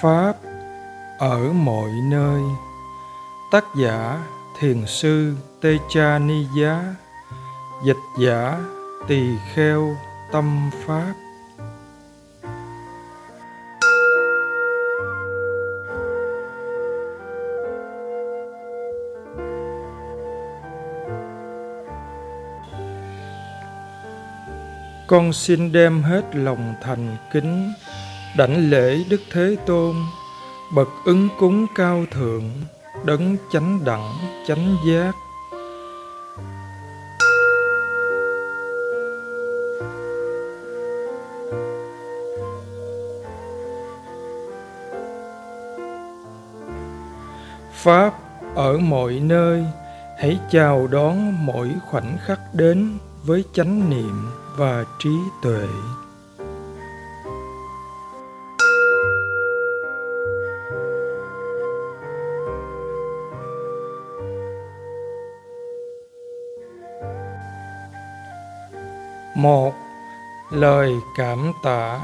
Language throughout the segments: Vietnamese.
pháp ở mọi nơi. Tác giả thiền sư tê cha ni giá. Dịch giả tỳ kheo tâm pháp. Con xin đem hết lòng thành kính đảnh lễ đức thế tôn, bậc ứng cúng cao thượng, đấng chánh đẳng, chánh giác. Pháp ở mọi nơi, hãy chào đón mỗi khoảnh khắc đến với chánh niệm và trí tuệ. Một lời cảm tạ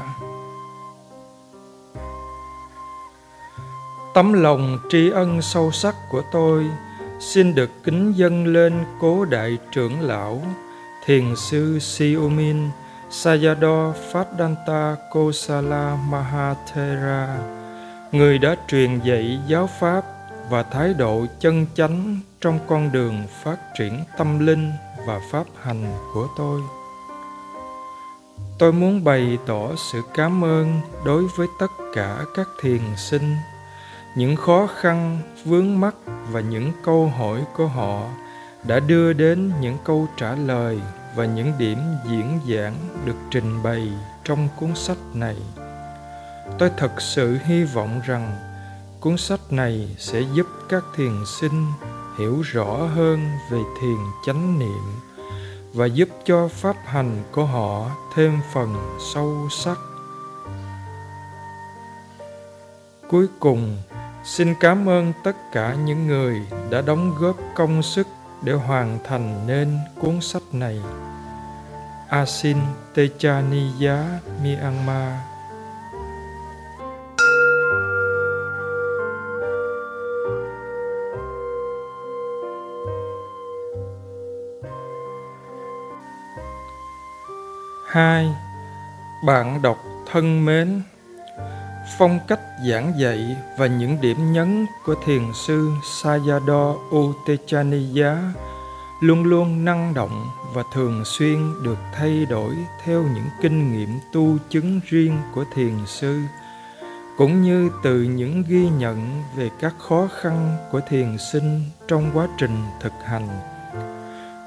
tấm lòng tri ân sâu sắc của tôi xin được kính dâng lên cố đại trưởng lão thiền sư Siumin Sayadaw Phadanta Kosala Mahathera, người đã truyền dạy giáo pháp và thái độ chân chánh trong con đường phát triển tâm linh và pháp hành của tôi. Tôi muốn bày tỏ sự cảm ơn đối với tất cả các thiền sinh, những khó khăn, vướng mắc và những câu hỏi của họ đã đưa đến những câu trả lời và những điểm diễn giảng được trình bày trong cuốn sách này. Tôi thật sự hy vọng rằng cuốn sách này sẽ giúp các thiền sinh hiểu rõ hơn về thiền chánh niệm và giúp cho pháp hành của họ thêm phần sâu sắc cuối cùng, xin cảm ơn tất cả những người đã đóng góp công sức để hoàn thành nên cuốn sách này. Asin Techaniya Myanmar hai, bạn đọc thân mến. Phong cách giảng dạy và những điểm nhấn của thiền sư Sayadaw Utechaniya luôn luôn năng động và thường xuyên được thay đổi theo những kinh nghiệm tu chứng riêng của thiền sư, cũng như từ những ghi nhận về các khó khăn của thiền sinh trong quá trình thực hành.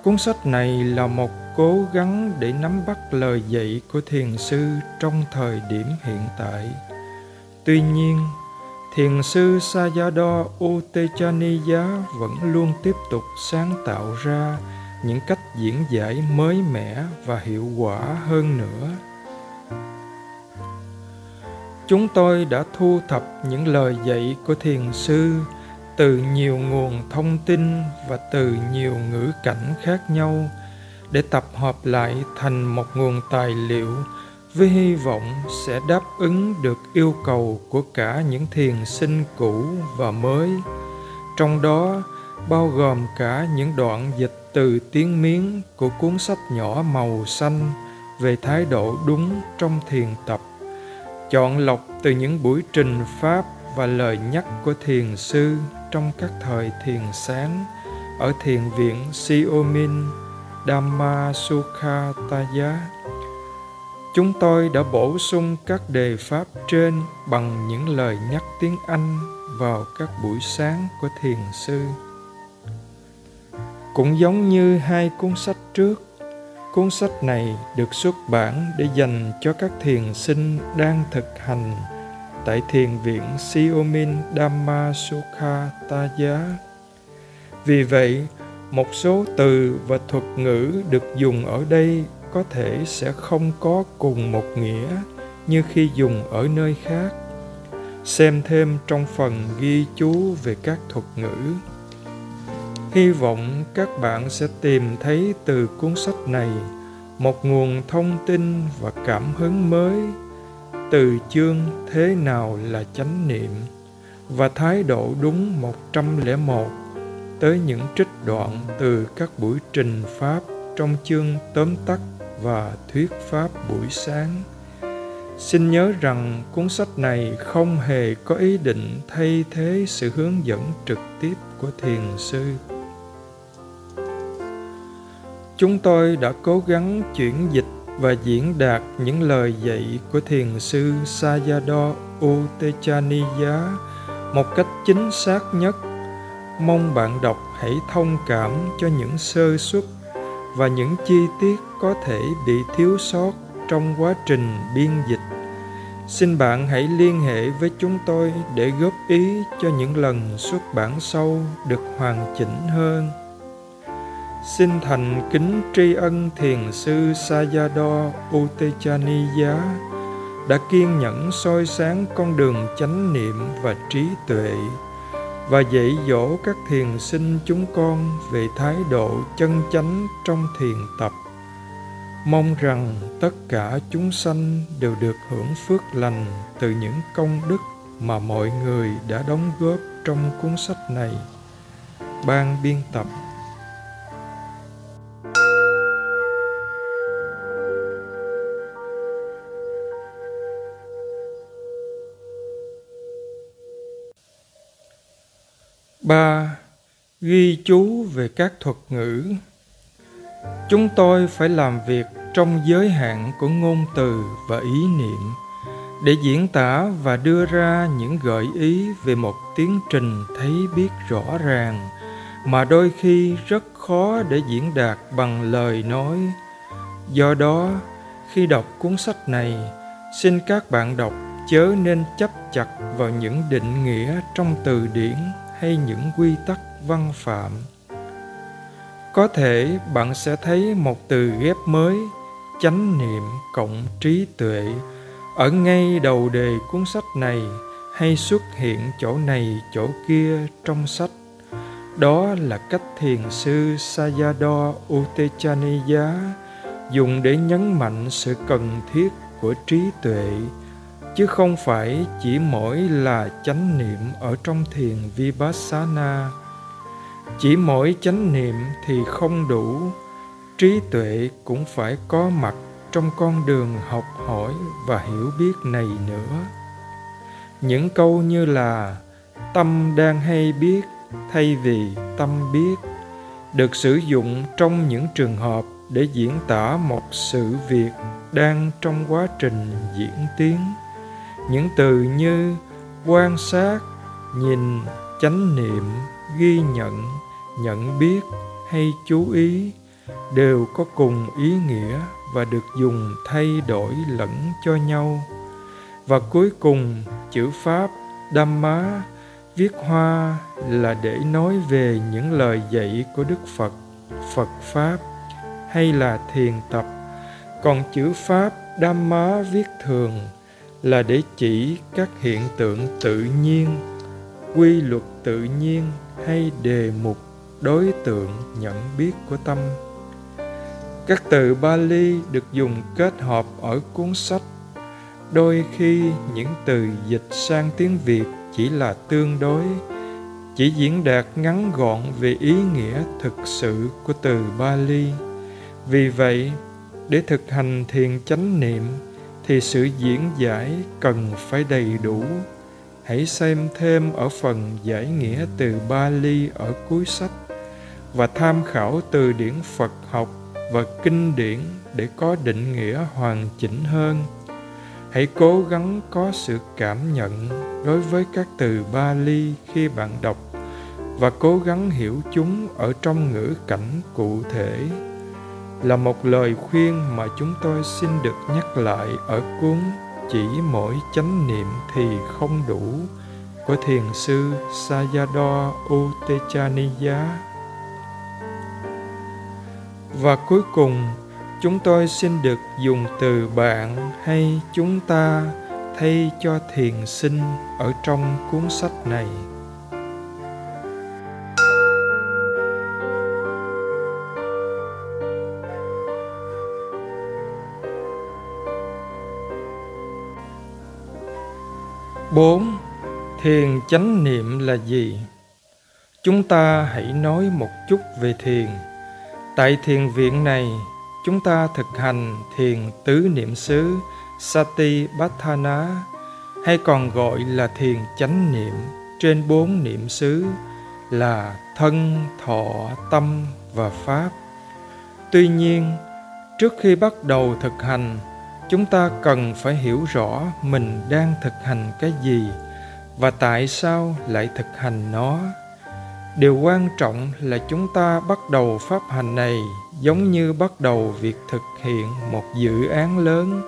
Cuốn sách này là một cố gắng để nắm bắt lời dạy của thiền sư trong thời điểm hiện tại Tuy nhiên, thiền sư Sayadaw Utechaniya vẫn luôn tiếp tục sáng tạo ra những cách diễn giải mới mẻ và hiệu quả hơn nữa. Chúng tôi đã thu thập những lời dạy của thiền sư từ nhiều nguồn thông tin và từ nhiều ngữ cảnh khác nhau để tập hợp lại thành một nguồn tài liệu. Với hy vọng sẽ đáp ứng được yêu cầu của cả những thiền sinh cũ và mới. Trong đó, bao gồm cả những đoạn dịch từ tiếng miến của cuốn sách nhỏ màu xanh về thái độ đúng trong thiền tập. Chọn lọc từ những buổi trình pháp và lời nhắc của thiền sư trong các thời thiền sáng ở thiền viện Siomin Dhamma Sukhataya. Chúng tôi đã bổ sung các đề pháp trên bằng những lời nhắc tiếng Anh vào các buổi sáng của thiền sư. Cũng giống như hai cuốn sách trước, cuốn sách này được xuất bản để dành cho các thiền sinh đang thực hành tại thiền viện Siomin Dhamma Sukha Vì vậy, một số từ và thuật ngữ được dùng ở đây có thể sẽ không có cùng một nghĩa như khi dùng ở nơi khác. Xem thêm trong phần ghi chú về các thuật ngữ. Hy vọng các bạn sẽ tìm thấy từ cuốn sách này một nguồn thông tin và cảm hứng mới. Từ chương thế nào là chánh niệm và thái độ đúng 101 tới những trích đoạn từ các buổi trình pháp trong chương tóm tắt và thuyết pháp buổi sáng. Xin nhớ rằng cuốn sách này không hề có ý định thay thế sự hướng dẫn trực tiếp của thiền sư. Chúng tôi đã cố gắng chuyển dịch và diễn đạt những lời dạy của thiền sư Sayadaw Utechaniya một cách chính xác nhất. Mong bạn đọc hãy thông cảm cho những sơ suất và những chi tiết có thể bị thiếu sót trong quá trình biên dịch. Xin bạn hãy liên hệ với chúng tôi để góp ý cho những lần xuất bản sau được hoàn chỉnh hơn. Xin thành kính tri ân thiền sư Sayadaw Utechaniya đã kiên nhẫn soi sáng con đường chánh niệm và trí tuệ và dạy dỗ các thiền sinh chúng con về thái độ chân chánh trong thiền tập. Mong rằng tất cả chúng sanh đều được hưởng phước lành từ những công đức mà mọi người đã đóng góp trong cuốn sách này. Ban biên tập. Ba, ghi chú về các thuật ngữ. Chúng tôi phải làm việc trong giới hạn của ngôn từ và ý niệm để diễn tả và đưa ra những gợi ý về một tiến trình thấy biết rõ ràng, mà đôi khi rất khó để diễn đạt bằng lời nói. Do đó, khi đọc cuốn sách này, xin các bạn đọc chớ nên chấp chặt vào những định nghĩa trong từ điển hay những quy tắc văn phạm. Có thể bạn sẽ thấy một từ ghép mới, chánh niệm cộng trí tuệ. Ở ngay đầu đề cuốn sách này hay xuất hiện chỗ này chỗ kia trong sách. Đó là cách thiền sư Sayadaw Utechaniya dùng để nhấn mạnh sự cần thiết của trí tuệ chứ không phải chỉ mỗi là chánh niệm ở trong thiền vipassana. Chỉ mỗi chánh niệm thì không đủ, trí tuệ cũng phải có mặt trong con đường học hỏi và hiểu biết này nữa. Những câu như là, tâm đang hay biết thay vì tâm biết được sử dụng trong những trường hợp để diễn tả một sự việc đang trong quá trình diễn tiến những từ như quan sát nhìn chánh niệm ghi nhận nhận biết hay chú ý đều có cùng ý nghĩa và được dùng thay đổi lẫn cho nhau và cuối cùng chữ pháp Dhamma viết hoa là để nói về những lời dạy của Đức Phật, Phật Pháp hay là thiền tập. Còn chữ Pháp Dhamma viết thường là để chỉ các hiện tượng tự nhiên quy luật tự nhiên hay đề mục đối tượng nhận biết của tâm các từ Bali được dùng kết hợp ở cuốn sách đôi khi những từ dịch sang tiếng việt chỉ là tương đối chỉ diễn đạt ngắn gọn về ý nghĩa thực sự của từ Bali. Vì vậy, để thực hành thiền chánh niệm thì sự diễn giải cần phải đầy đủ hãy xem thêm ở phần giải nghĩa từ Bali ở cuối sách và tham khảo từ điển Phật học và kinh điển để có định nghĩa hoàn chỉnh hơn. Hãy cố gắng có sự cảm nhận đối với các từ Bali khi bạn đọc và cố gắng hiểu chúng ở trong ngữ cảnh cụ thể là một lời khuyên mà chúng tôi xin được nhắc lại ở cuốn chỉ mỗi chánh niệm thì không đủ của thiền sư Sayadaw Utechaniya. Và cuối cùng, chúng tôi xin được dùng từ bạn hay chúng ta thay cho thiền sinh ở trong cuốn sách này. 4. Thiền chánh niệm là gì? Chúng ta hãy nói một chút về thiền. Tại thiền viện này, chúng ta thực hành thiền tứ niệm xứ Sati Patthana hay còn gọi là thiền chánh niệm trên bốn niệm xứ là thân, thọ, tâm và pháp. Tuy nhiên, trước khi bắt đầu thực hành, chúng ta cần phải hiểu rõ mình đang thực hành cái gì và tại sao lại thực hành nó. Điều quan trọng là chúng ta bắt đầu pháp hành này giống như bắt đầu việc thực hiện một dự án lớn.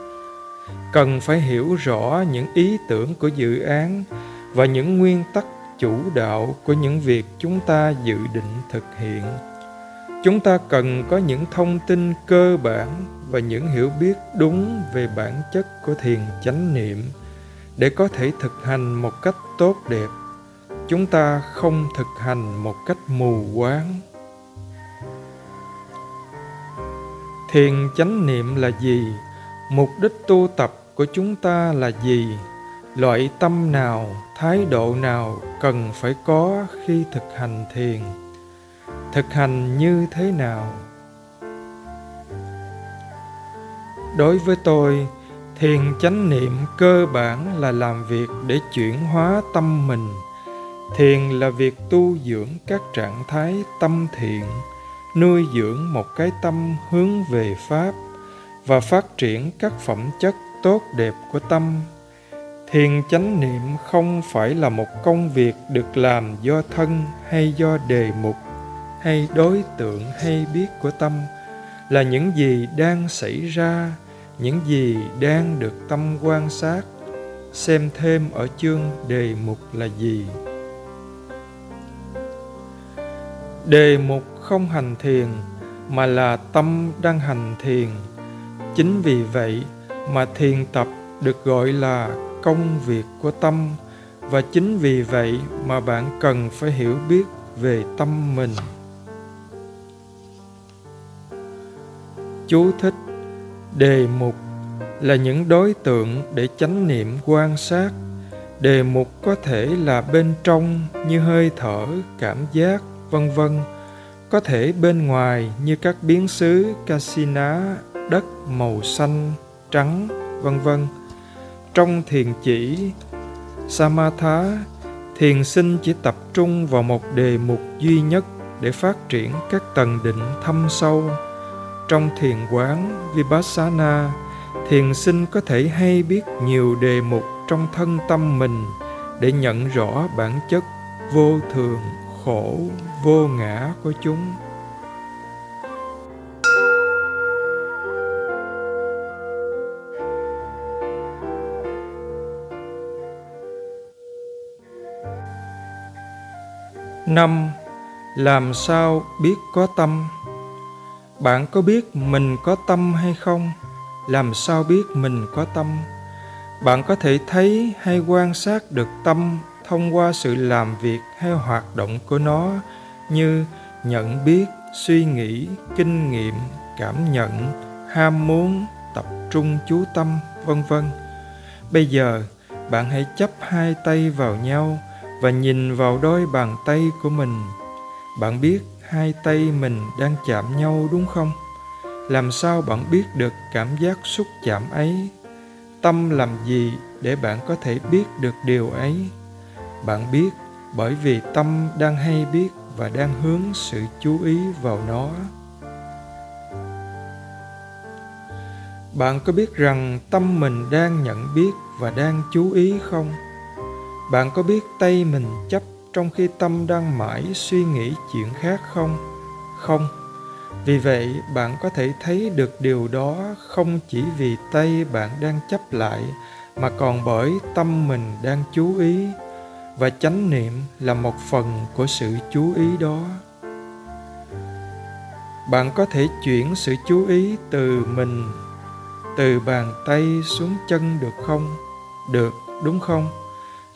Cần phải hiểu rõ những ý tưởng của dự án và những nguyên tắc chủ đạo của những việc chúng ta dự định thực hiện. Chúng ta cần có những thông tin cơ bản và những hiểu biết đúng về bản chất của thiền chánh niệm để có thể thực hành một cách tốt đẹp. Chúng ta không thực hành một cách mù quáng. Thiền chánh niệm là gì? Mục đích tu tập của chúng ta là gì? Loại tâm nào, thái độ nào cần phải có khi thực hành thiền? Thực hành như thế nào? Đối với tôi, thiền chánh niệm cơ bản là làm việc để chuyển hóa tâm mình. Thiền là việc tu dưỡng các trạng thái tâm thiện, nuôi dưỡng một cái tâm hướng về pháp và phát triển các phẩm chất tốt đẹp của tâm. Thiền chánh niệm không phải là một công việc được làm do thân hay do đề mục hay đối tượng hay biết của tâm, là những gì đang xảy ra những gì đang được tâm quan sát, xem thêm ở chương đề mục là gì? Đề mục không hành thiền, mà là tâm đang hành thiền. Chính vì vậy mà thiền tập được gọi là công việc của tâm, và chính vì vậy mà bạn cần phải hiểu biết về tâm mình. Chú thích đề mục là những đối tượng để chánh niệm quan sát. Đề mục có thể là bên trong như hơi thở, cảm giác, vân vân. Có thể bên ngoài như các biến xứ, casina, đất màu xanh, trắng, vân vân. Trong thiền chỉ, samatha, thiền sinh chỉ tập trung vào một đề mục duy nhất để phát triển các tầng định thâm sâu trong thiền quán vipassana, thiền sinh có thể hay biết nhiều đề mục trong thân tâm mình để nhận rõ bản chất vô thường, khổ, vô ngã của chúng. Năm, làm sao biết có tâm? Bạn có biết mình có tâm hay không? Làm sao biết mình có tâm? Bạn có thể thấy hay quan sát được tâm thông qua sự làm việc hay hoạt động của nó, như nhận biết, suy nghĩ, kinh nghiệm, cảm nhận, ham muốn, tập trung chú tâm, vân vân. Bây giờ, bạn hãy chấp hai tay vào nhau và nhìn vào đôi bàn tay của mình. Bạn biết hai tay mình đang chạm nhau đúng không? Làm sao bạn biết được cảm giác xúc chạm ấy? Tâm làm gì để bạn có thể biết được điều ấy? Bạn biết, bởi vì tâm đang hay biết và đang hướng sự chú ý vào nó. Bạn có biết rằng tâm mình đang nhận biết và đang chú ý không? Bạn có biết tay mình chấp trong khi tâm đang mãi suy nghĩ chuyện khác không? Không. Vì vậy, bạn có thể thấy được điều đó không chỉ vì tay bạn đang chấp lại, mà còn bởi tâm mình đang chú ý. Và chánh niệm là một phần của sự chú ý đó. Bạn có thể chuyển sự chú ý từ mình, từ bàn tay xuống chân được không? Được, đúng không?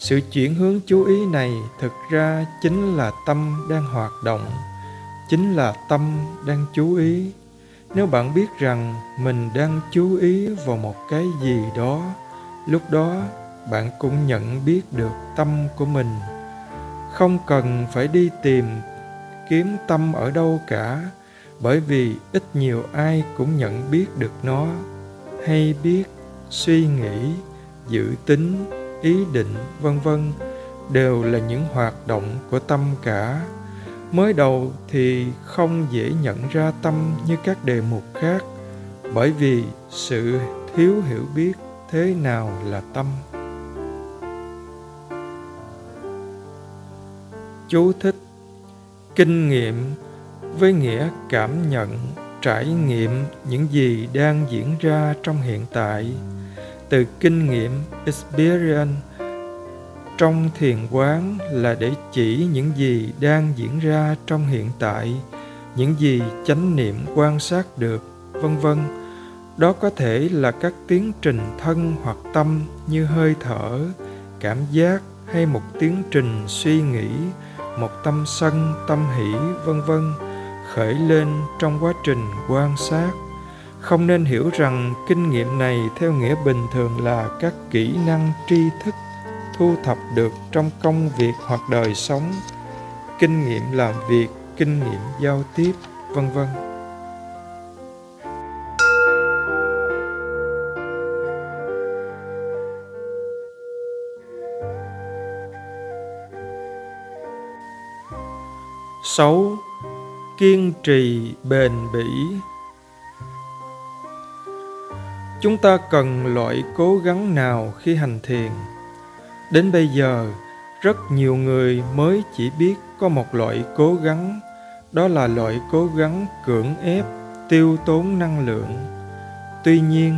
Sự chuyển hướng chú ý này thực ra chính là tâm đang hoạt động, chính là tâm đang chú ý. Nếu bạn biết rằng mình đang chú ý vào một cái gì đó, lúc đó bạn cũng nhận biết được tâm của mình. Không cần phải đi tìm kiếm tâm ở đâu cả, bởi vì ít nhiều ai cũng nhận biết được nó. Hay biết suy nghĩ, dự tính ý định, vân vân, đều là những hoạt động của tâm cả. Mới đầu thì không dễ nhận ra tâm như các đề mục khác, bởi vì sự thiếu hiểu biết thế nào là tâm. Chú thích kinh nghiệm với nghĩa cảm nhận, trải nghiệm những gì đang diễn ra trong hiện tại từ kinh nghiệm experience trong thiền quán là để chỉ những gì đang diễn ra trong hiện tại, những gì chánh niệm quan sát được, vân vân. Đó có thể là các tiến trình thân hoặc tâm như hơi thở, cảm giác hay một tiến trình suy nghĩ, một tâm sân, tâm hỷ, vân vân, khởi lên trong quá trình quan sát không nên hiểu rằng kinh nghiệm này theo nghĩa bình thường là các kỹ năng tri thức thu thập được trong công việc hoặc đời sống. Kinh nghiệm làm việc kinh nghiệm giao tiếp, vân vân. Sáu, kiên trì bền bỉ chúng ta cần loại cố gắng nào khi hành thiền? Đến bây giờ, rất nhiều người mới chỉ biết có một loại cố gắng, đó là loại cố gắng cưỡng ép, tiêu tốn năng lượng. Tuy nhiên,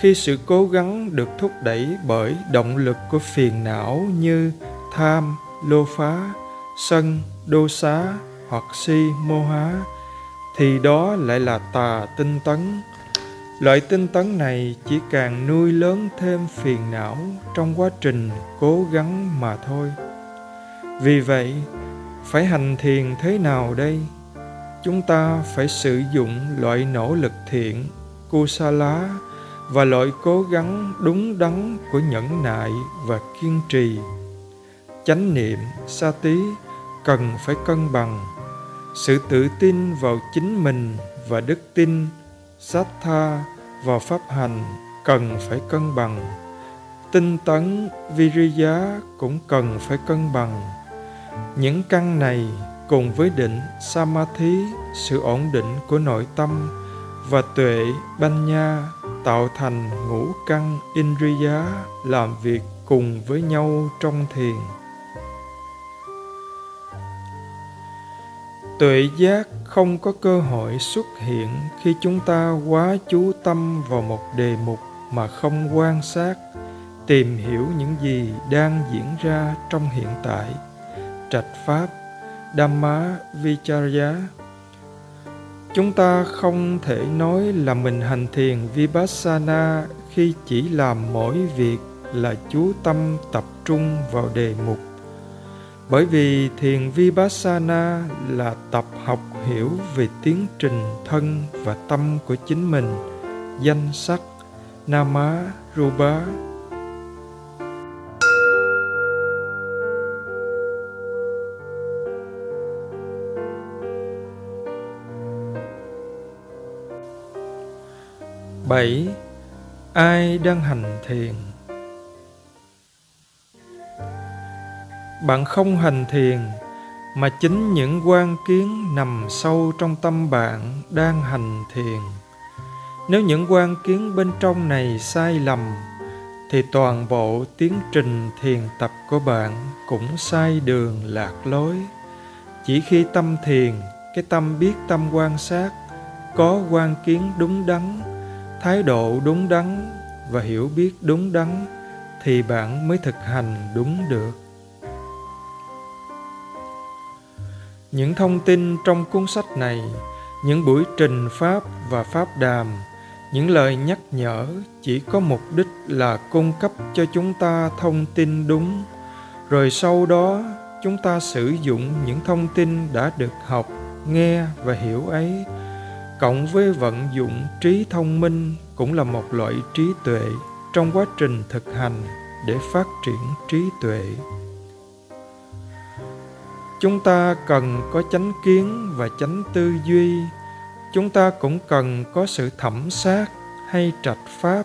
khi sự cố gắng được thúc đẩy bởi động lực của phiền não như tham, lô phá, sân, đô xá hoặc si mô há, thì đó lại là tà tinh tấn loại tinh tấn này chỉ càng nuôi lớn thêm phiền não trong quá trình cố gắng mà thôi. Vì vậy, phải hành thiền thế nào đây? Chúng ta phải sử dụng loại nỗ lực thiện, kusala, và loại cố gắng đúng đắn của nhẫn nại và kiên trì. Chánh niệm sa tí cần phải cân bằng. Sự tự tin vào chính mình và đức tin sát tha và pháp hành cần phải cân bằng. Tinh tấn viriya cũng cần phải cân bằng. Những căn này cùng với định samadhi, sự ổn định của nội tâm và tuệ banya tạo thành ngũ căn indriya làm việc cùng với nhau trong thiền. Tuệ giác không có cơ hội xuất hiện khi chúng ta quá chú tâm vào một đề mục mà không quan sát, tìm hiểu những gì đang diễn ra trong hiện tại. Trạch pháp, dhamma vicharya. Chúng ta không thể nói là mình hành thiền vipassana khi chỉ làm mỗi việc là chú tâm tập trung vào đề mục bởi vì thiền vipassana là tập học hiểu về tiến trình thân và tâm của chính mình. Danh sắc nama rupa. Bảy, ai đang hành thiền? Bạn không hành thiền, mà chính những quan kiến nằm sâu trong tâm bạn đang hành thiền. Nếu những quan kiến bên trong này sai lầm, thì toàn bộ tiến trình thiền tập của bạn cũng sai đường lạc lối. Chỉ khi tâm thiền, cái tâm biết tâm quan sát, có quan kiến đúng đắn, thái độ đúng đắn và hiểu biết đúng đắn, thì bạn mới thực hành đúng được. Những thông tin trong cuốn sách này, những buổi trình pháp và pháp đàm, những lời nhắc nhở chỉ có mục đích là cung cấp cho chúng ta thông tin đúng. Rồi sau đó, chúng ta sử dụng những thông tin đã được học, nghe và hiểu ấy, cộng với vận dụng trí thông minh cũng là một loại trí tuệ trong quá trình thực hành để phát triển trí tuệ chúng ta cần có chánh kiến và chánh tư duy. Chúng ta cũng cần có sự thẩm sát hay trạch pháp,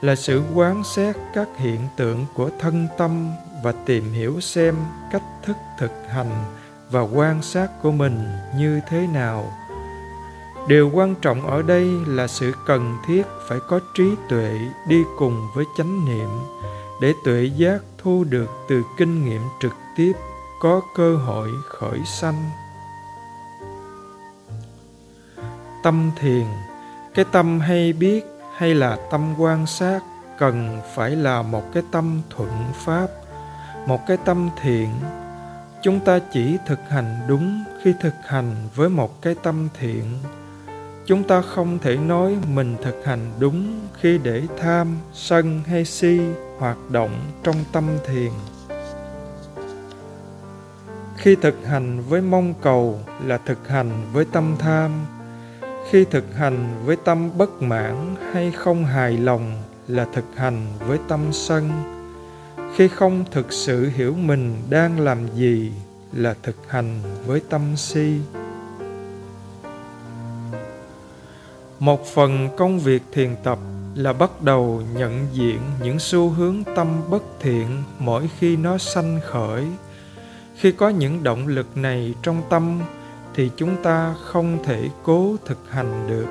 là sự quán xét các hiện tượng của thân tâm và tìm hiểu xem cách thức thực hành và quan sát của mình như thế nào. Điều quan trọng ở đây là sự cần thiết phải có trí tuệ đi cùng với chánh niệm để tuệ giác thu được từ kinh nghiệm trực tiếp có cơ hội khởi sanh. Tâm thiền, cái tâm hay biết hay là tâm quan sát cần phải là một cái tâm thuận pháp, một cái tâm thiện. Chúng ta chỉ thực hành đúng khi thực hành với một cái tâm thiện. Chúng ta không thể nói mình thực hành đúng khi để tham, sân hay si hoạt động trong tâm thiền khi thực hành với mong cầu là thực hành với tâm tham. Khi thực hành với tâm bất mãn hay không hài lòng là thực hành với tâm sân. Khi không thực sự hiểu mình đang làm gì là thực hành với tâm si. Một phần công việc thiền tập là bắt đầu nhận diện những xu hướng tâm bất thiện mỗi khi nó sanh khởi khi có những động lực này trong tâm, thì chúng ta không thể cố thực hành được.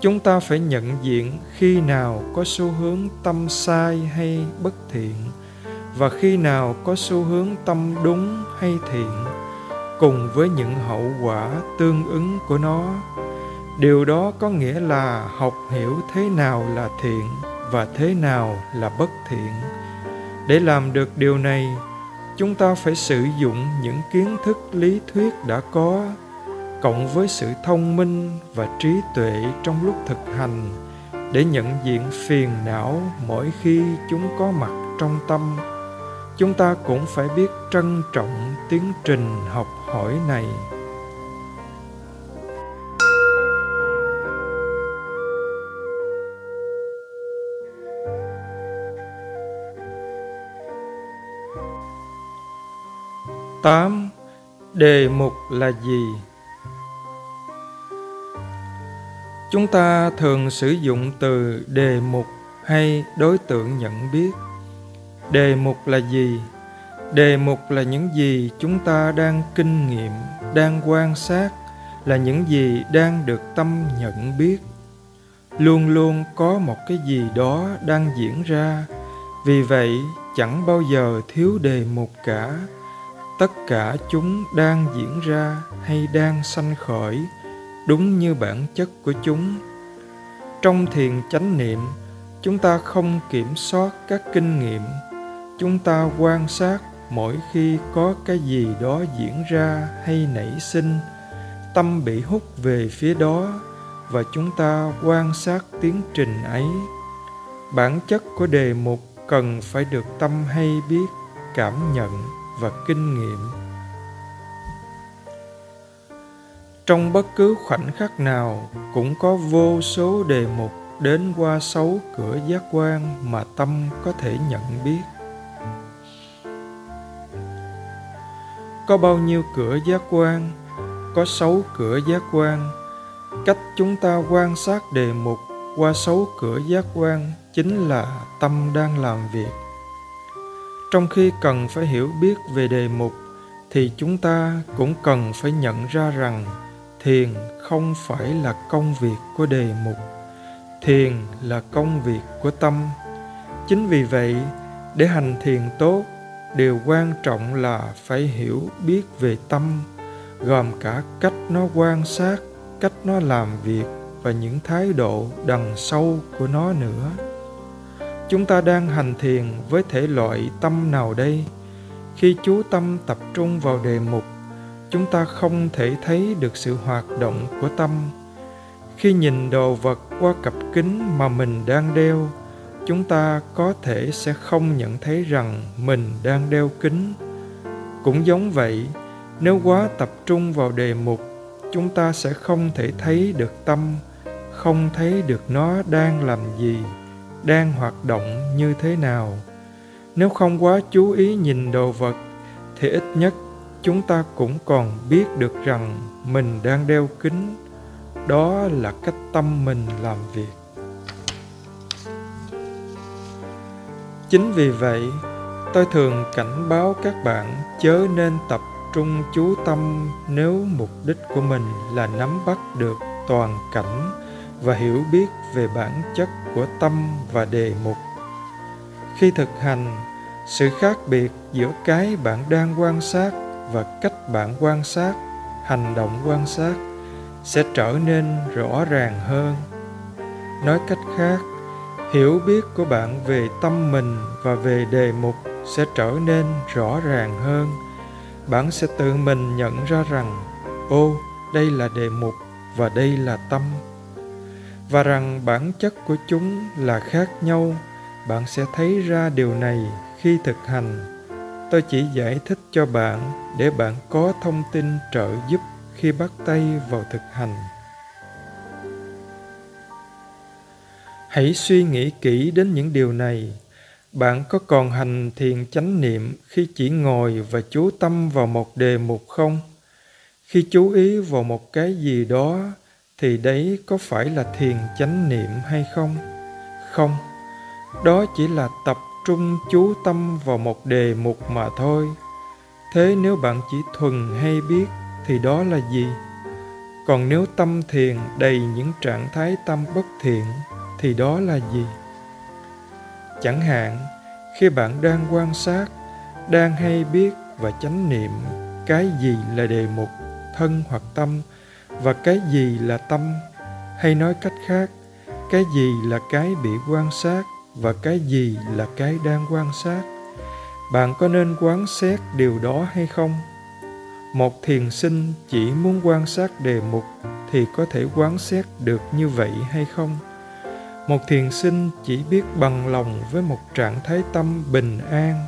Chúng ta phải nhận diện khi nào có xu hướng tâm sai hay bất thiện, và khi nào có xu hướng tâm đúng hay thiện, cùng với những hậu quả tương ứng của nó. Điều đó có nghĩa là học hiểu thế nào là thiện và thế nào là bất thiện. Để làm được điều này chúng ta phải sử dụng những kiến thức, lý thuyết đã có, cộng với sự thông minh và trí tuệ trong lúc thực hành, để nhận diện phiền não mỗi khi chúng có mặt trong tâm. Chúng ta cũng phải biết trân trọng tiến trình học hỏi này. Tám, đề mục là gì? Chúng ta thường sử dụng từ đề mục hay đối tượng nhận biết. Đề mục là gì? Đề mục là những gì chúng ta đang kinh nghiệm, đang quan sát, là những gì đang được tâm nhận biết. Luôn luôn có một cái gì đó đang diễn ra. Vì vậy, chẳng bao giờ thiếu đề mục cả tất cả chúng đang diễn ra hay đang sanh khởi đúng như bản chất của chúng. Trong thiền chánh niệm, chúng ta không kiểm soát các kinh nghiệm. Chúng ta quan sát mỗi khi có cái gì đó diễn ra hay nảy sinh. Tâm bị hút về phía đó và chúng ta quan sát tiến trình ấy. Bản chất của đề mục cần phải được tâm hay biết cảm nhận và kinh nghiệm. Trong bất cứ khoảnh khắc nào cũng có vô số đề mục đến qua sáu cửa giác quan mà tâm có thể nhận biết. Có bao nhiêu cửa giác quan, có sáu cửa giác quan. Cách chúng ta quan sát đề mục qua sáu cửa giác quan chính là tâm đang làm việc trong khi cần phải hiểu biết về đề mục, thì chúng ta cũng cần phải nhận ra rằng thiền không phải là công việc của đề mục. Thiền là công việc của tâm. Chính vì vậy, để hành thiền tốt, điều quan trọng là phải hiểu biết về tâm, gồm cả cách nó quan sát, cách nó làm việc và những thái độ đằng sâu của nó nữa chúng ta đang hành thiền với thể loại tâm nào đây? Khi chú tâm tập trung vào đề mục, chúng ta không thể thấy được sự hoạt động của tâm. Khi nhìn đồ vật qua cặp kính mà mình đang đeo, chúng ta có thể sẽ không nhận thấy rằng mình đang đeo kính. Cũng giống vậy, nếu quá tập trung vào đề mục, chúng ta sẽ không thể thấy được tâm, không thấy được nó đang làm gì đang hoạt động như thế nào. Nếu không quá chú ý nhìn đồ vật, thì ít nhất chúng ta cũng còn biết được rằng mình đang đeo kính. Đó là cách tâm mình làm việc. Chính vì vậy, tôi thường cảnh báo các bạn chớ nên tập trung chú tâm nếu mục đích của mình là nắm bắt được toàn cảnh và hiểu biết về bản chất của tâm và đề mục. Khi thực hành, sự khác biệt giữa cái bạn đang quan sát và cách bạn quan sát, hành động quan sát, sẽ trở nên rõ ràng hơn. Nói cách khác, hiểu biết của bạn về tâm mình và về đề mục sẽ trở nên rõ ràng hơn. Bạn sẽ tự mình nhận ra rằng, ô, đây là đề mục và đây là tâm và rằng bản chất của chúng là khác nhau, bạn sẽ thấy ra điều này khi thực hành. Tôi chỉ giải thích cho bạn để bạn có thông tin trợ giúp khi bắt tay vào thực hành. Hãy suy nghĩ kỹ đến những điều này. Bạn có còn hành thiền chánh niệm khi chỉ ngồi và chú tâm vào một đề mục không? Khi chú ý vào một cái gì đó thì đấy có phải là thiền chánh niệm hay không? Không. Đó chỉ là tập trung chú tâm vào một đề mục mà thôi. Thế nếu bạn chỉ thuần hay biết thì đó là gì? Còn nếu tâm thiền đầy những trạng thái tâm bất thiện thì đó là gì? Chẳng hạn, khi bạn đang quan sát, đang hay biết và chánh niệm cái gì là đề mục thân hoặc tâm và cái gì là tâm? Hay nói cách khác, cái gì là cái bị quan sát và cái gì là cái đang quan sát? Bạn có nên quán xét điều đó hay không? Một thiền sinh chỉ muốn quan sát đề mục thì có thể quán xét được như vậy hay không? Một thiền sinh chỉ biết bằng lòng với một trạng thái tâm bình an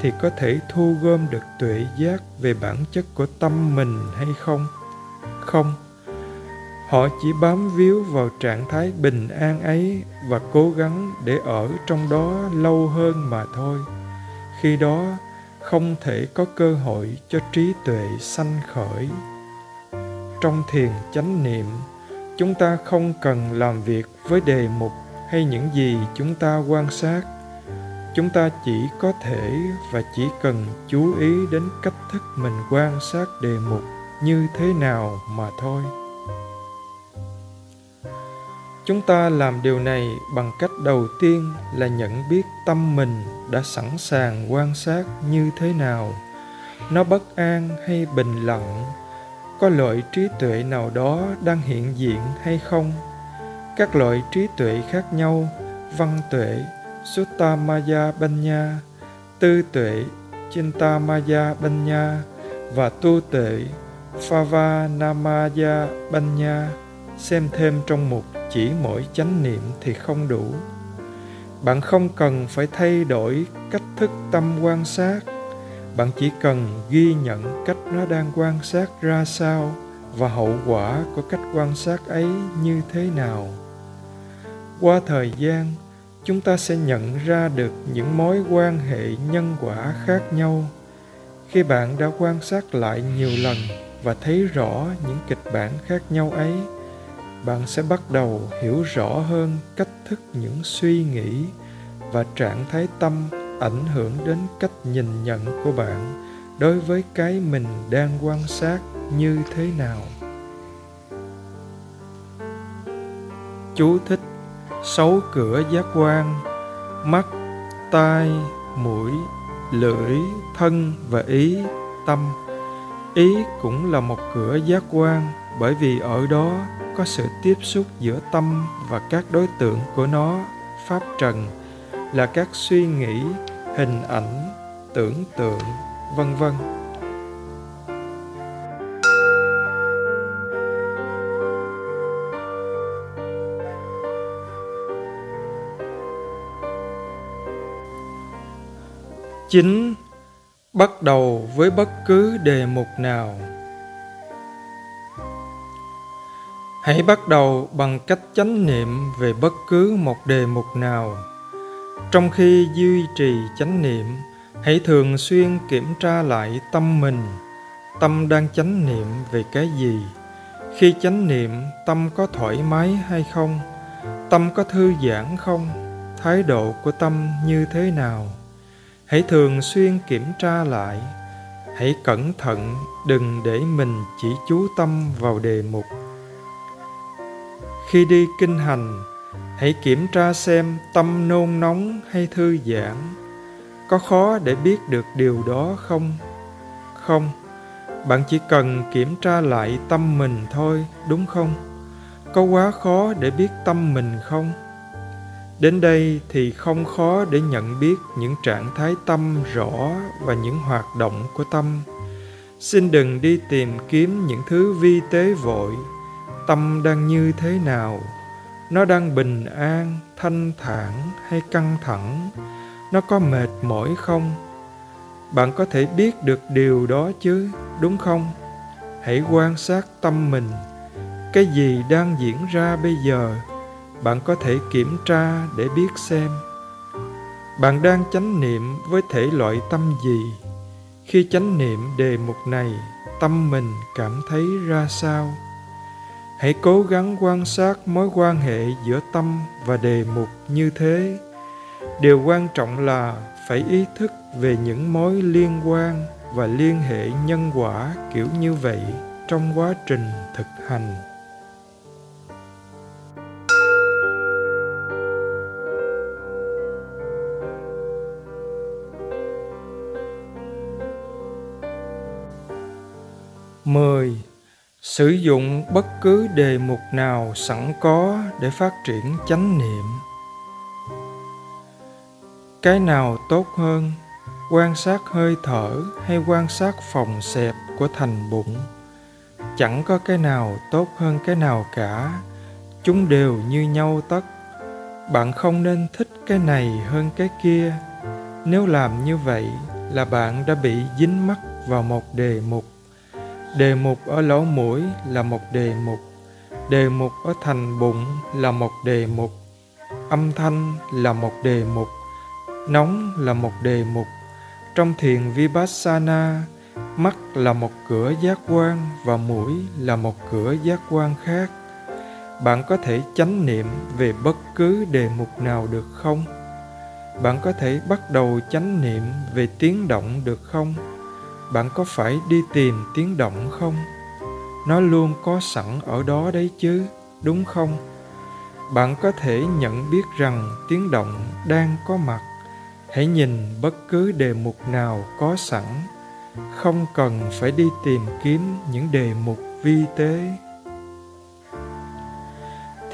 thì có thể thu gom được tuệ giác về bản chất của tâm mình hay không? Không? Họ chỉ bám víu vào trạng thái bình an ấy và cố gắng để ở trong đó lâu hơn mà thôi. Khi đó, không thể có cơ hội cho trí tuệ sanh khởi. Trong thiền chánh niệm, chúng ta không cần làm việc với đề mục hay những gì chúng ta quan sát. Chúng ta chỉ có thể và chỉ cần chú ý đến cách thức mình quan sát đề mục như thế nào mà thôi. Chúng ta làm điều này bằng cách đầu tiên là nhận biết tâm mình đã sẵn sàng quan sát như thế nào. Nó bất an hay bình lặng, có loại trí tuệ nào đó đang hiện diện hay không? Các loại trí tuệ khác nhau, văn tuệ, suttamaya banya, tư tuệ, chintamaya banya và tu tuệ Phavanamaya Banya xem thêm trong mục chỉ mỗi chánh niệm thì không đủ. Bạn không cần phải thay đổi cách thức tâm quan sát. Bạn chỉ cần ghi nhận cách nó đang quan sát ra sao và hậu quả của cách quan sát ấy như thế nào. Qua thời gian, chúng ta sẽ nhận ra được những mối quan hệ nhân quả khác nhau. Khi bạn đã quan sát lại nhiều lần, và thấy rõ những kịch bản khác nhau ấy, bạn sẽ bắt đầu hiểu rõ hơn cách thức những suy nghĩ và trạng thái tâm ảnh hưởng đến cách nhìn nhận của bạn đối với cái mình đang quan sát như thế nào. Chú thích sáu cửa giác quan, mắt, tai, mũi, lưỡi, thân và ý, tâm ý cũng là một cửa giác quan, bởi vì ở đó có sự tiếp xúc giữa tâm và các đối tượng của nó. Pháp trần là các suy nghĩ, hình ảnh, tưởng tượng, vân vân. Chính bắt đầu với bất cứ đề mục nào. Hãy bắt đầu bằng cách chánh niệm về bất cứ một đề mục nào. Trong khi duy trì chánh niệm, hãy thường xuyên kiểm tra lại tâm mình, tâm đang chánh niệm về cái gì. Khi chánh niệm, tâm có thoải mái hay không? Tâm có thư giãn không? Thái độ của tâm như thế nào? Hãy thường xuyên kiểm tra lại. Hãy cẩn thận, đừng để mình chỉ chú tâm vào đề mục. Khi đi kinh hành, hãy kiểm tra xem tâm nôn nóng hay thư giãn. Có khó để biết được điều đó không? Không. Bạn chỉ cần kiểm tra lại tâm mình thôi, đúng không? Có quá khó để biết tâm mình không? Đến đây thì không khó để nhận biết những trạng thái tâm rõ và những hoạt động của tâm. Xin đừng đi tìm kiếm những thứ vi tế vội. Tâm đang như thế nào? Nó đang bình an, thanh thản hay căng thẳng? Nó có mệt mỏi không? Bạn có thể biết được điều đó chứ, đúng không? Hãy quan sát tâm mình. Cái gì đang diễn ra bây giờ? Bạn có thể kiểm tra để biết xem. Bạn đang chánh niệm với thể loại tâm gì? Khi chánh niệm đề mục này, tâm mình cảm thấy ra sao? Hãy cố gắng quan sát mối quan hệ giữa tâm và đề mục như thế. Điều quan trọng là phải ý thức về những mối liên quan và liên hệ nhân quả kiểu như vậy trong quá trình thực hành. Mười, sử dụng bất cứ đề mục nào sẵn có để phát triển chánh niệm. Cái nào tốt hơn, quan sát hơi thở hay quan sát phòng xẹp của thành bụng? Chẳng có cái nào tốt hơn cái nào cả, chúng đều như nhau tất. Bạn không nên thích cái này hơn cái kia. Nếu làm như vậy là bạn đã bị dính mắc vào một đề mục đề mục ở lỗ mũi là một đề mục. Đề mục ở thành bụng là một đề mục. Âm thanh là một đề mục. Nóng là một đề mục. Trong thiền vipassana, mắt là một cửa giác quan và mũi là một cửa giác quan khác. Bạn có thể chánh niệm về bất cứ đề mục nào được không? Bạn có thể bắt đầu chánh niệm về tiếng động được không? Bạn có phải đi tìm tiếng động không? Nó luôn có sẵn ở đó đấy chứ, đúng không? Bạn có thể nhận biết rằng tiếng động đang có mặt. Hãy nhìn bất cứ đề mục nào có sẵn. Không cần phải đi tìm kiếm những đề mục vi tế.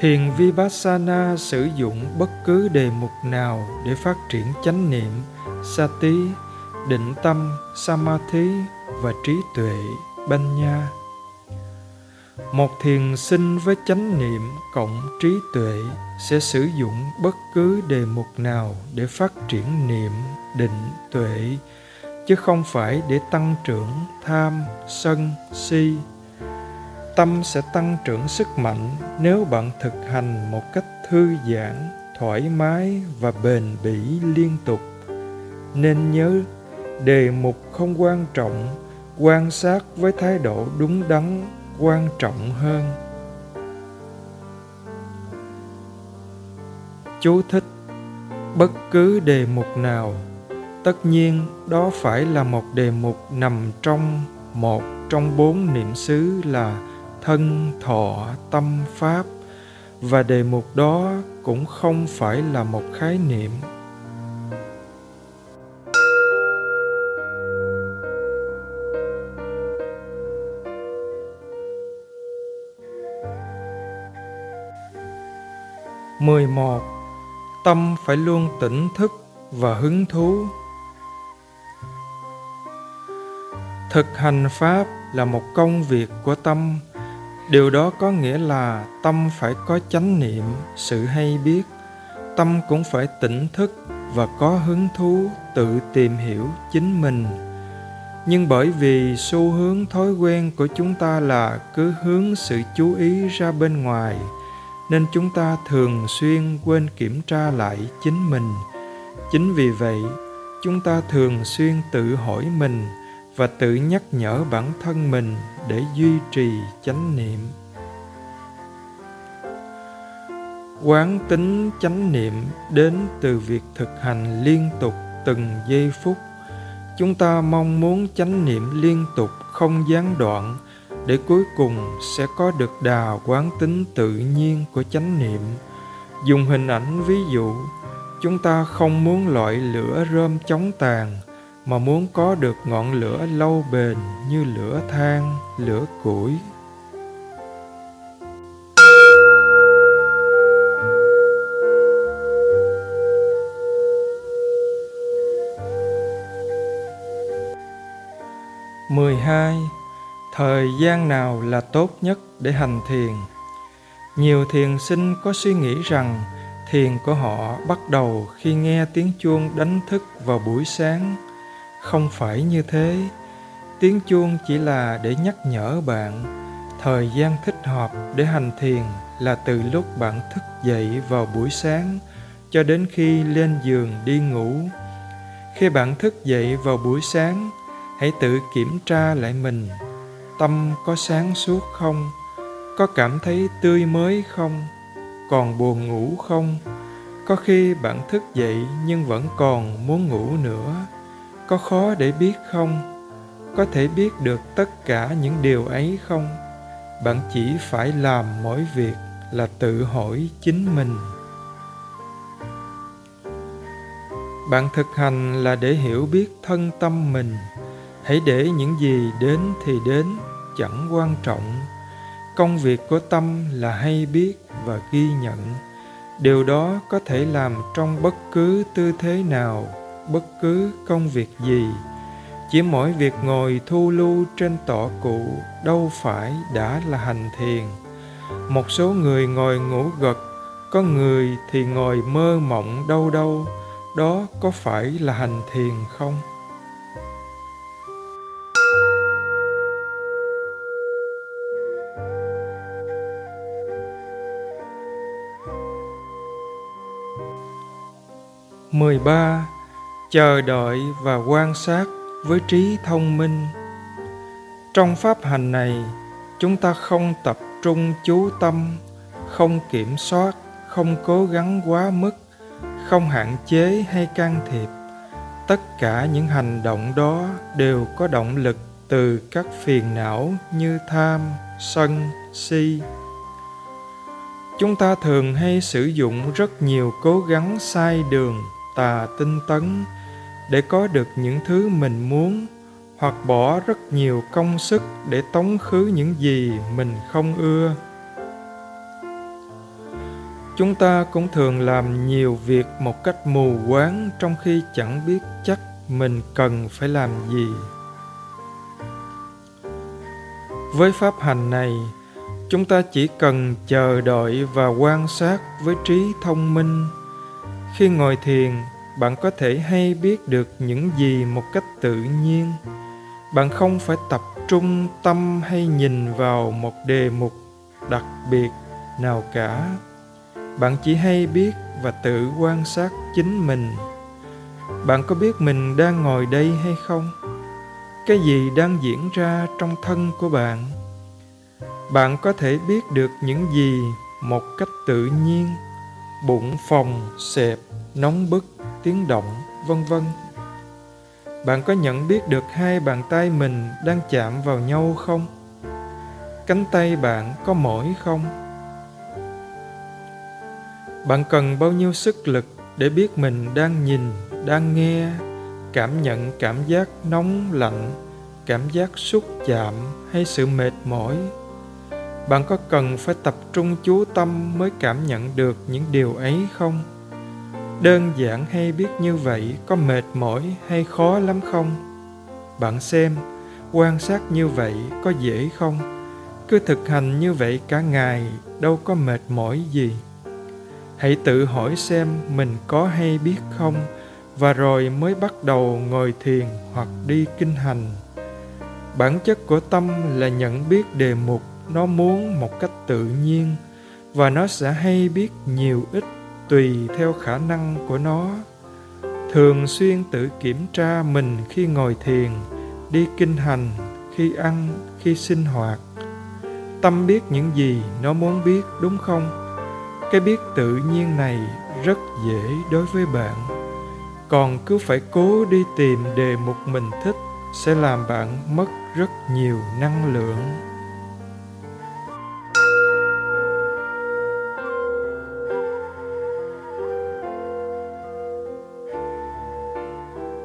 Thiền vipassana sử dụng bất cứ đề mục nào để phát triển chánh niệm, sati định tâm, samadhi và trí tuệ banya một thiền sinh với chánh niệm cộng trí tuệ sẽ sử dụng bất cứ đề mục nào để phát triển niệm định tuệ, chứ không phải để tăng trưởng tham, sân, si. Tâm sẽ tăng trưởng sức mạnh nếu bạn thực hành một cách thư giãn, thoải mái và bền bỉ liên tục. Nên nhớ đề mục không quan trọng, quan sát với thái độ đúng đắn quan trọng hơn. Chú thích, bất cứ đề mục nào, tất nhiên đó phải là một đề mục nằm trong một trong bốn niệm xứ là thân, thọ, tâm, pháp. Và đề mục đó cũng không phải là một khái niệm. 11. Tâm phải luôn tỉnh thức và hứng thú. Thực hành pháp là một công việc của tâm. Điều đó có nghĩa là tâm phải có chánh niệm, sự hay biết. Tâm cũng phải tỉnh thức và có hứng thú tự tìm hiểu chính mình. Nhưng bởi vì xu hướng thói quen của chúng ta là cứ hướng sự chú ý ra bên ngoài, nên chúng ta thường xuyên quên kiểm tra lại chính mình. Chính vì vậy, chúng ta thường xuyên tự hỏi mình và tự nhắc nhở bản thân mình để duy trì chánh niệm. Quán tính chánh niệm đến từ việc thực hành liên tục từng giây phút. Chúng ta mong muốn chánh niệm liên tục không gián đoạn để cuối cùng sẽ có được đà quán tính tự nhiên của chánh niệm. Dùng hình ảnh ví dụ, chúng ta không muốn loại lửa rơm chóng tàn, mà muốn có được ngọn lửa lâu bền như lửa than, lửa củi. Mười hai thời gian nào là tốt nhất để hành thiền? Nhiều thiền sinh có suy nghĩ rằng thiền của họ bắt đầu khi nghe tiếng chuông đánh thức vào buổi sáng. Không phải như thế. Tiếng chuông chỉ là để nhắc nhở bạn, thời gian thích hợp để hành thiền là từ lúc bạn thức dậy vào buổi sáng cho đến khi lên giường đi ngủ. Khi bạn thức dậy vào buổi sáng, hãy tự kiểm tra lại mình tâm có sáng suốt không? Có cảm thấy tươi mới không? Còn buồn ngủ không? Có khi bạn thức dậy nhưng vẫn còn muốn ngủ nữa. Có khó để biết không? Có thể biết được tất cả những điều ấy không? Bạn chỉ phải làm mỗi việc là tự hỏi chính mình. Bạn thực hành là để hiểu biết thân tâm mình. Hãy để những gì đến thì đến chẳng quan trọng. Công việc của tâm là hay biết và ghi nhận. Điều đó có thể làm trong bất cứ tư thế nào, bất cứ công việc gì. Chỉ mỗi việc ngồi thu lưu trên tọa cụ đâu phải đã là hành thiền. Một số người ngồi ngủ gật, có người thì ngồi mơ mộng đâu đâu. Đó có phải là hành thiền không? 13. Chờ đợi và quan sát với trí thông minh. Trong pháp hành này, chúng ta không tập trung chú tâm, không kiểm soát, không cố gắng quá mức, không hạn chế hay can thiệp. Tất cả những hành động đó đều có động lực từ các phiền não như tham, sân, si, chúng ta thường hay sử dụng rất nhiều cố gắng sai đường tà tinh tấn để có được những thứ mình muốn, hoặc bỏ rất nhiều công sức để tống khứ những gì mình không ưa. Chúng ta cũng thường làm nhiều việc một cách mù quáng trong khi chẳng biết chắc mình cần phải làm gì. Với pháp hành này, chúng ta chỉ cần chờ đợi và quan sát với trí thông minh khi ngồi thiền, bạn có thể hay biết được những gì một cách tự nhiên. Bạn không phải tập trung tâm hay nhìn vào một đề mục đặc biệt nào cả. Bạn chỉ hay biết và tự quan sát chính mình. Bạn có biết mình đang ngồi đây hay không? Cái gì đang diễn ra trong thân của bạn? Bạn có thể biết được những gì một cách tự nhiên bụng phòng, xẹp, nóng bức, tiếng động, vân vân. Bạn có nhận biết được hai bàn tay mình đang chạm vào nhau không? Cánh tay bạn có mỏi không? Bạn cần bao nhiêu sức lực để biết mình đang nhìn, đang nghe, cảm nhận cảm giác nóng lạnh, cảm giác xúc chạm hay sự mệt mỏi? Bạn có cần phải tập trung chú tâm mới cảm nhận được những điều ấy không? Đơn giản hay biết như vậy có mệt mỏi hay khó lắm không? Bạn xem, quan sát như vậy có dễ không? Cứ thực hành như vậy cả ngày, đâu có mệt mỏi gì. Hãy tự hỏi xem mình có hay biết không, và rồi mới bắt đầu ngồi thiền hoặc đi kinh hành. Bản chất của tâm là nhận biết đề mục nó muốn một cách tự nhiên, và nó sẽ hay biết nhiều ít tùy theo khả năng của nó. Thường xuyên tự kiểm tra mình khi ngồi thiền, đi kinh hành, khi ăn, khi sinh hoạt. Tâm biết những gì nó muốn biết, đúng không? Cái biết tự nhiên này rất dễ đối với bạn. Còn cứ phải cố đi tìm đề mục mình thích, sẽ làm bạn mất rất nhiều năng lượng.